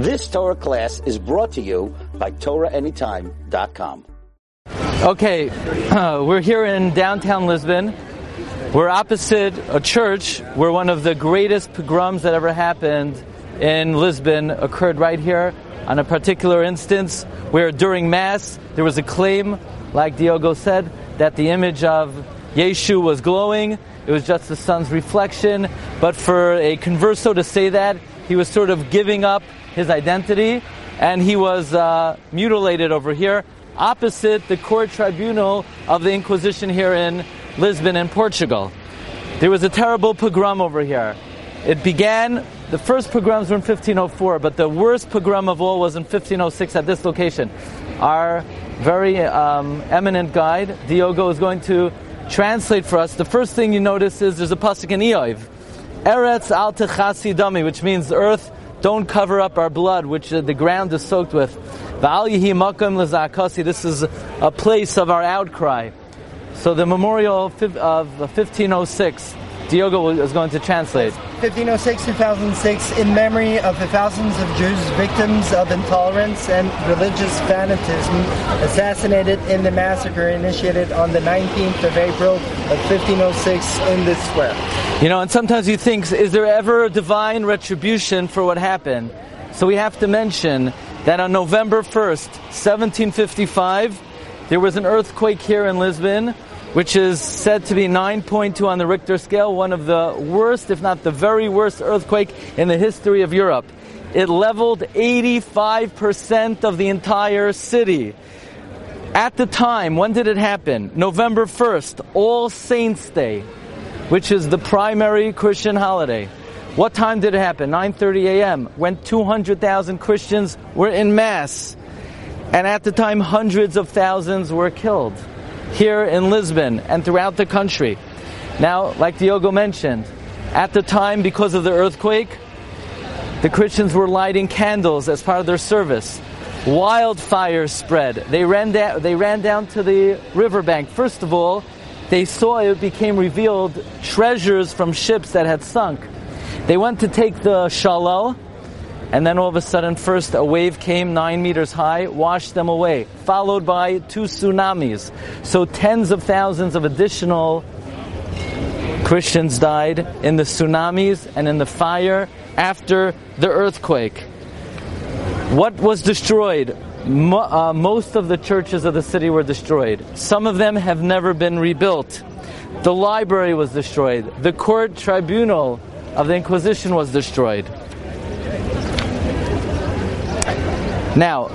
This Torah class is brought to you by TorahAnytime.com. Okay, uh, we're here in downtown Lisbon. We're opposite a church where one of the greatest pogroms that ever happened in Lisbon occurred right here on a particular instance where during Mass there was a claim, like Diogo said, that the image of Yeshu was glowing. It was just the sun's reflection. But for a converso to say that, he was sort of giving up his identity and he was uh, mutilated over here opposite the court tribunal of the Inquisition here in Lisbon in Portugal. There was a terrible pogrom over here. It began, the first pogroms were in 1504, but the worst pogrom of all was in 1506 at this location. Our very um, eminent guide, Diogo, is going to translate for us. The first thing you notice is there's a pasuk in Iyov, Eretz al techasi dami, which means earth, don't cover up our blood, which uh, the ground is soaked with. This is a place of our outcry. So the memorial of 1506, Diogo is going to translate. 1506 2006, in memory of the thousands of Jews victims of intolerance and religious fanatism assassinated in the massacre initiated on the 19th of April of 1506 in this square. You know, and sometimes you think, is there ever a divine retribution for what happened? So we have to mention that on November 1st, 1755, there was an earthquake here in Lisbon, which is said to be 9.2 on the Richter scale, one of the worst, if not the very worst earthquake in the history of Europe. It leveled 85% of the entire city. At the time, when did it happen? November 1st, All Saints Day, which is the primary Christian holiday. What time did it happen? 9:30 a.m. when 200,000 Christians were in mass. And at the time hundreds of thousands were killed here in Lisbon and throughout the country. Now, like Diogo mentioned, at the time because of the earthquake, the Christians were lighting candles as part of their service. Wildfires spread. They ran, da- they ran down to the riverbank. First of all, they saw it became revealed treasures from ships that had sunk. They went to take the shalal, and then all of a sudden, first a wave came nine meters high, washed them away, followed by two tsunamis. So tens of thousands of additional Christians died in the tsunamis and in the fire after the earthquake. What was destroyed? Mo- uh, most of the churches of the city were destroyed. Some of them have never been rebuilt. The library was destroyed. The court tribunal of the Inquisition was destroyed. Now,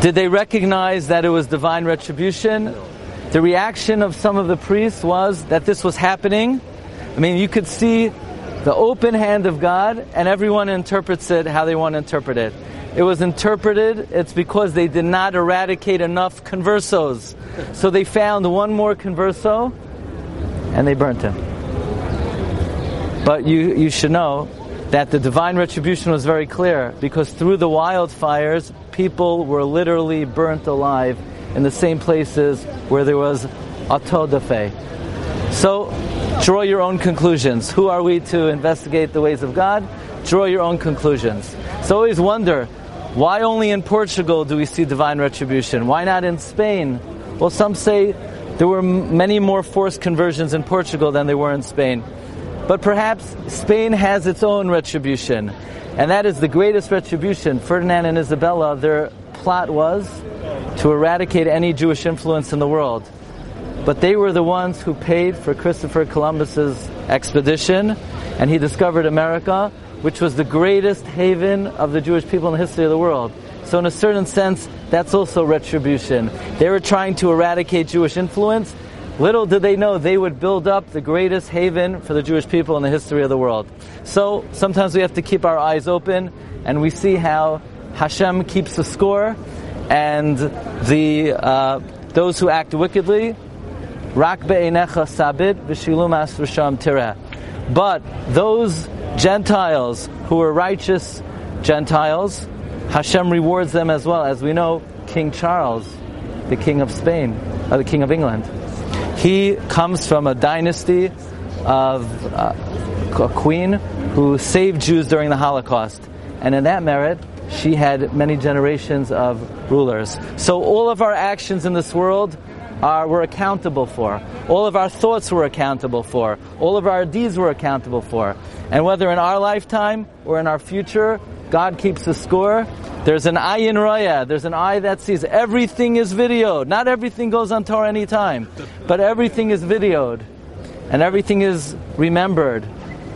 did they recognize that it was divine retribution? The reaction of some of the priests was that this was happening. I mean, you could see the open hand of God, and everyone interprets it how they want to interpret it. It was interpreted, it's because they did not eradicate enough conversos. So they found one more converso, and they burnt him. But you, you should know that the divine retribution was very clear because through the wildfires, people were literally burnt alive in the same places where there was autodafe. So, draw your own conclusions. Who are we to investigate the ways of God? Draw your own conclusions. So, always wonder why only in Portugal do we see divine retribution? Why not in Spain? Well, some say there were many more forced conversions in Portugal than there were in Spain. But perhaps Spain has its own retribution, and that is the greatest retribution. Ferdinand and Isabella, their plot was to eradicate any Jewish influence in the world. But they were the ones who paid for Christopher Columbus's expedition, and he discovered America, which was the greatest haven of the Jewish people in the history of the world. So in a certain sense, that's also retribution. They were trying to eradicate Jewish influence, Little did they know they would build up the greatest haven for the Jewish people in the history of the world. So sometimes we have to keep our eyes open and we see how Hashem keeps the score and the uh, those who act wickedly, rak be'enecha v'shilum tireh. But those Gentiles who are righteous Gentiles, Hashem rewards them as well. As we know, King Charles, the King of Spain, or uh, the King of England, he comes from a dynasty of uh, a queen who saved Jews during the Holocaust. and in that merit, she had many generations of rulers. So all of our actions in this world are we're accountable for. All of our thoughts we're accountable for. All of our deeds we're accountable for. And whether in our lifetime or in our future, God keeps a score. There's an eye in Raya. There's an eye that sees. Everything is videoed. Not everything goes on Torah anytime, but everything is videoed, and everything is remembered,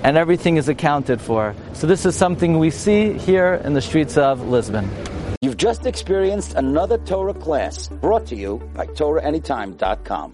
and everything is accounted for. So this is something we see here in the streets of Lisbon. You've just experienced another Torah class brought to you by TorahAnytime.com.